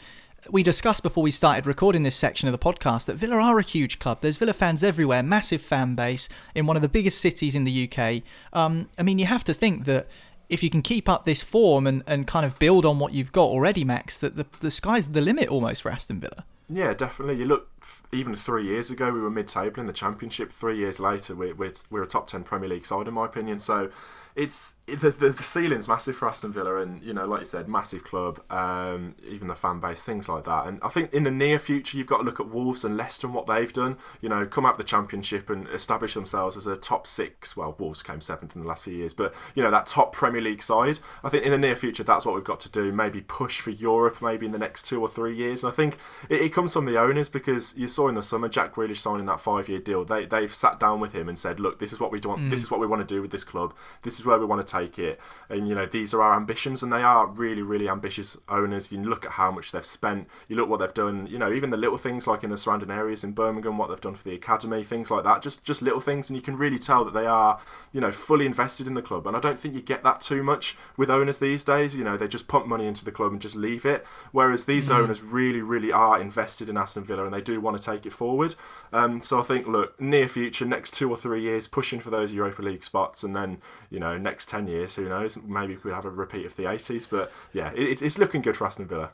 we discussed before we started recording this section of the podcast that Villa are a huge club. There's Villa fans everywhere, massive fan base in one of the biggest cities in the UK. Um, I mean, you have to think that if you can keep up this form and, and kind of build on what you've got already, Max, that the, the sky's the limit almost for Aston Villa. Yeah, definitely. You look even three years ago, we were mid-table in the championship. Three years later, we're we're, we're a top ten Premier League side, in my opinion. So it's the, the, the ceiling's massive for Aston Villa, and you know, like you said, massive club. Um, even the fan base, things like that. And I think in the near future, you've got to look at Wolves and Leicester and what they've done. You know, come out of the Championship and establish themselves as a top six. Well, Wolves came seventh in the last few years, but you know that top Premier League side. I think in the near future, that's what we've got to do. Maybe push for Europe, maybe in the next two or three years. And I think it, it comes from the owners because you saw in the summer Jack Grealish signing that five-year deal. They they've sat down with him and said, look, this is what we want. Mm. This is what we want to do with this club. This is where we want to take it. And you know, these are our ambitions, and they are really, really ambitious owners. You look at how much they've spent. You look what they've done. You know, even the little things like in the surrounding areas in Birmingham, what they've done for the academy, things like that. Just just little things, and you can really tell that they are, you know, fully invested in the club. And I don't think you get that too much with owners these days. You know, they just pump money into the club and just leave it. Whereas these mm. owners really, really are invested in Aston Villa, and they do want to take it forward. Um, so I think, look, near future, next two or three years, pushing for those Europa League spots, and then you know, next ten years, who knows? Maybe we could have a repeat of the 80s. But yeah, it, it's looking good for Aston Villa.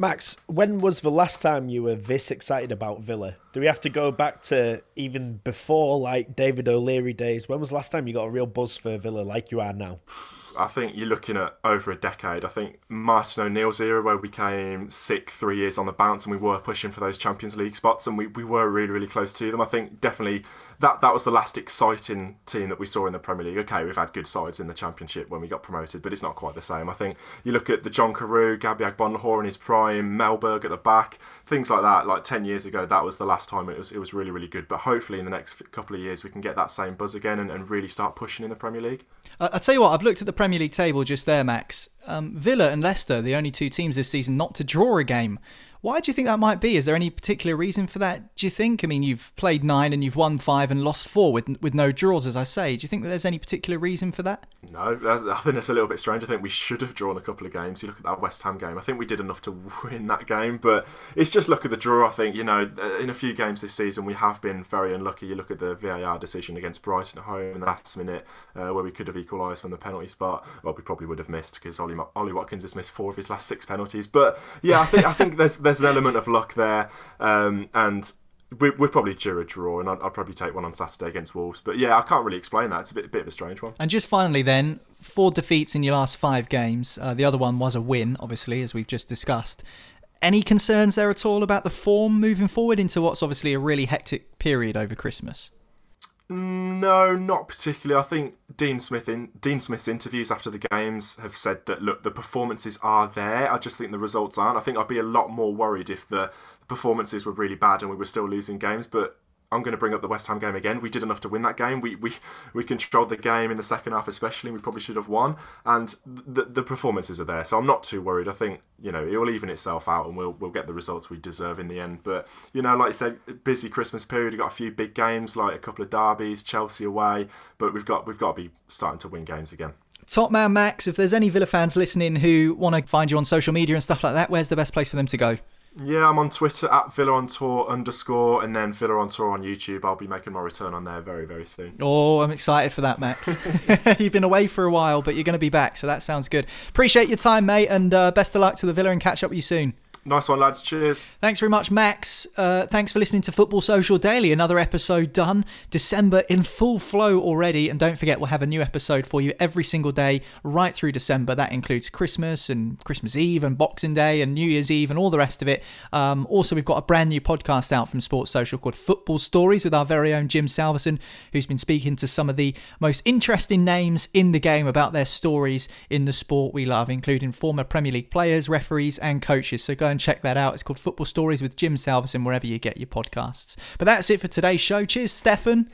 Max, when was the last time you were this excited about Villa? Do we have to go back to even before like David O'Leary days? When was the last time you got a real buzz for Villa like you are now? I think you're looking at over a decade. I think Martin O'Neill's era, where we came sick three years on the bounce and we were pushing for those Champions League spots and we, we were really, really close to them. I think definitely that, that was the last exciting team that we saw in the Premier League. Okay, we've had good sides in the Championship when we got promoted, but it's not quite the same. I think you look at the John Carew, Gabby Agbonlahor in his prime, Mellberg at the back, things like that. Like 10 years ago, that was the last time it was, it was really, really good. But hopefully in the next couple of years, we can get that same buzz again and, and really start pushing in the Premier League. I, will tell you what, I've looked at the Premier League table just there, Max. Um, Villa and Leicester, the only two teams this season not to draw a game. Why do you think that might be? Is there any particular reason for that? Do you think? I mean, you've played nine and you've won five and lost four with with no draws, as I say. Do you think that there's any particular reason for that? No, I think it's a little bit strange. I think we should have drawn a couple of games. You look at that West Ham game. I think we did enough to [LAUGHS] win that game, but it's just look at the draw. I think you know, in a few games this season, we have been very unlucky. You look at the VAR decision against Brighton at home in the last minute, uh, where we could have equalised from the penalty spot. Well, we probably would have missed because Ollie, Ollie Watkins has missed four of his last six penalties. But yeah, I think I think there's there's an element of luck there, um, and we're, we're, probably due a draw, and I'd, I'd, probably take one on Saturday against Wolves. But yeah, I can't really explain that. It's a bit, a bit of a strange one. And just finally, then, four defeats in your last five games. Uh, the other one was a win, obviously, as we've just discussed. Any concerns there at all about the form moving forward into what's obviously a really hectic period over Christmas? No, not particularly. I think Dean Smith in Dean Smith's interviews after the games have said that look, the performances are there. I just think the results aren't. I think I'd be a lot more worried if the performances were really bad and we were still losing games. But I'm going to bring up the West Ham game again. We did enough to win that game. We we, we controlled the game in the second half, especially. We probably should have won, and the the performances are there. So I'm not too worried. I think you know it will even itself out, and we'll we'll get the results we deserve in the end. But you know, like I said, busy Christmas period. We've got a few big games, like a couple of derbies, Chelsea away. But we've got we've got to be starting to win games again. Top man Max, if there's any Villa fans listening who want to find you on social media and stuff like that, where's the best place for them to go? Yeah, I'm on Twitter at Villa on Tour underscore and then Villa on Tour on YouTube. I'll be making my return on there very, very soon. Oh, I'm excited for that, Max. [LAUGHS] You've been away for a while, but you're going to be back, so that sounds good. Appreciate your time, mate, and uh, best of luck to the Villa and catch up with you soon. Nice one, lads. Cheers. Thanks very much, Max. Uh, thanks for listening to Football Social Daily. Another episode done. December in full flow already. And don't forget, we'll have a new episode for you every single day right through December. That includes Christmas and Christmas Eve and Boxing Day and New Year's Eve and all the rest of it. Um, also, we've got a brand new podcast out from Sports Social called Football Stories with our very own Jim Salverson, who's been speaking to some of the most interesting names in the game about their stories in the sport we love, including former Premier League players, referees, and coaches. So go and check that out. It's called Football Stories with Jim Salverson, wherever you get your podcasts. But that's it for today's show. Cheers, Stefan.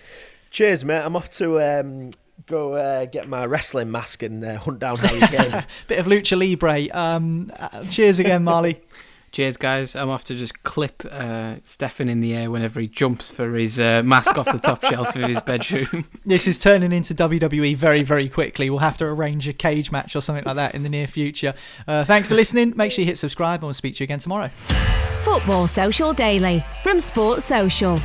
Cheers, mate. I'm off to um, go uh, get my wrestling mask and uh, hunt down Harry Kane. [LAUGHS] Bit of lucha libre. Um, uh, cheers again, Marley. [LAUGHS] Cheers, guys. I'm off to just clip uh, Stefan in the air whenever he jumps for his uh, mask off the top [LAUGHS] shelf of his bedroom. This is turning into WWE very, very quickly. We'll have to arrange a cage match or something like that in the near future. Uh, thanks for listening. Make sure you hit subscribe, and we'll speak to you again tomorrow. Football Social Daily from Sports Social.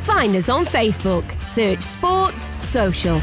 Find us on Facebook. Search Sport Social.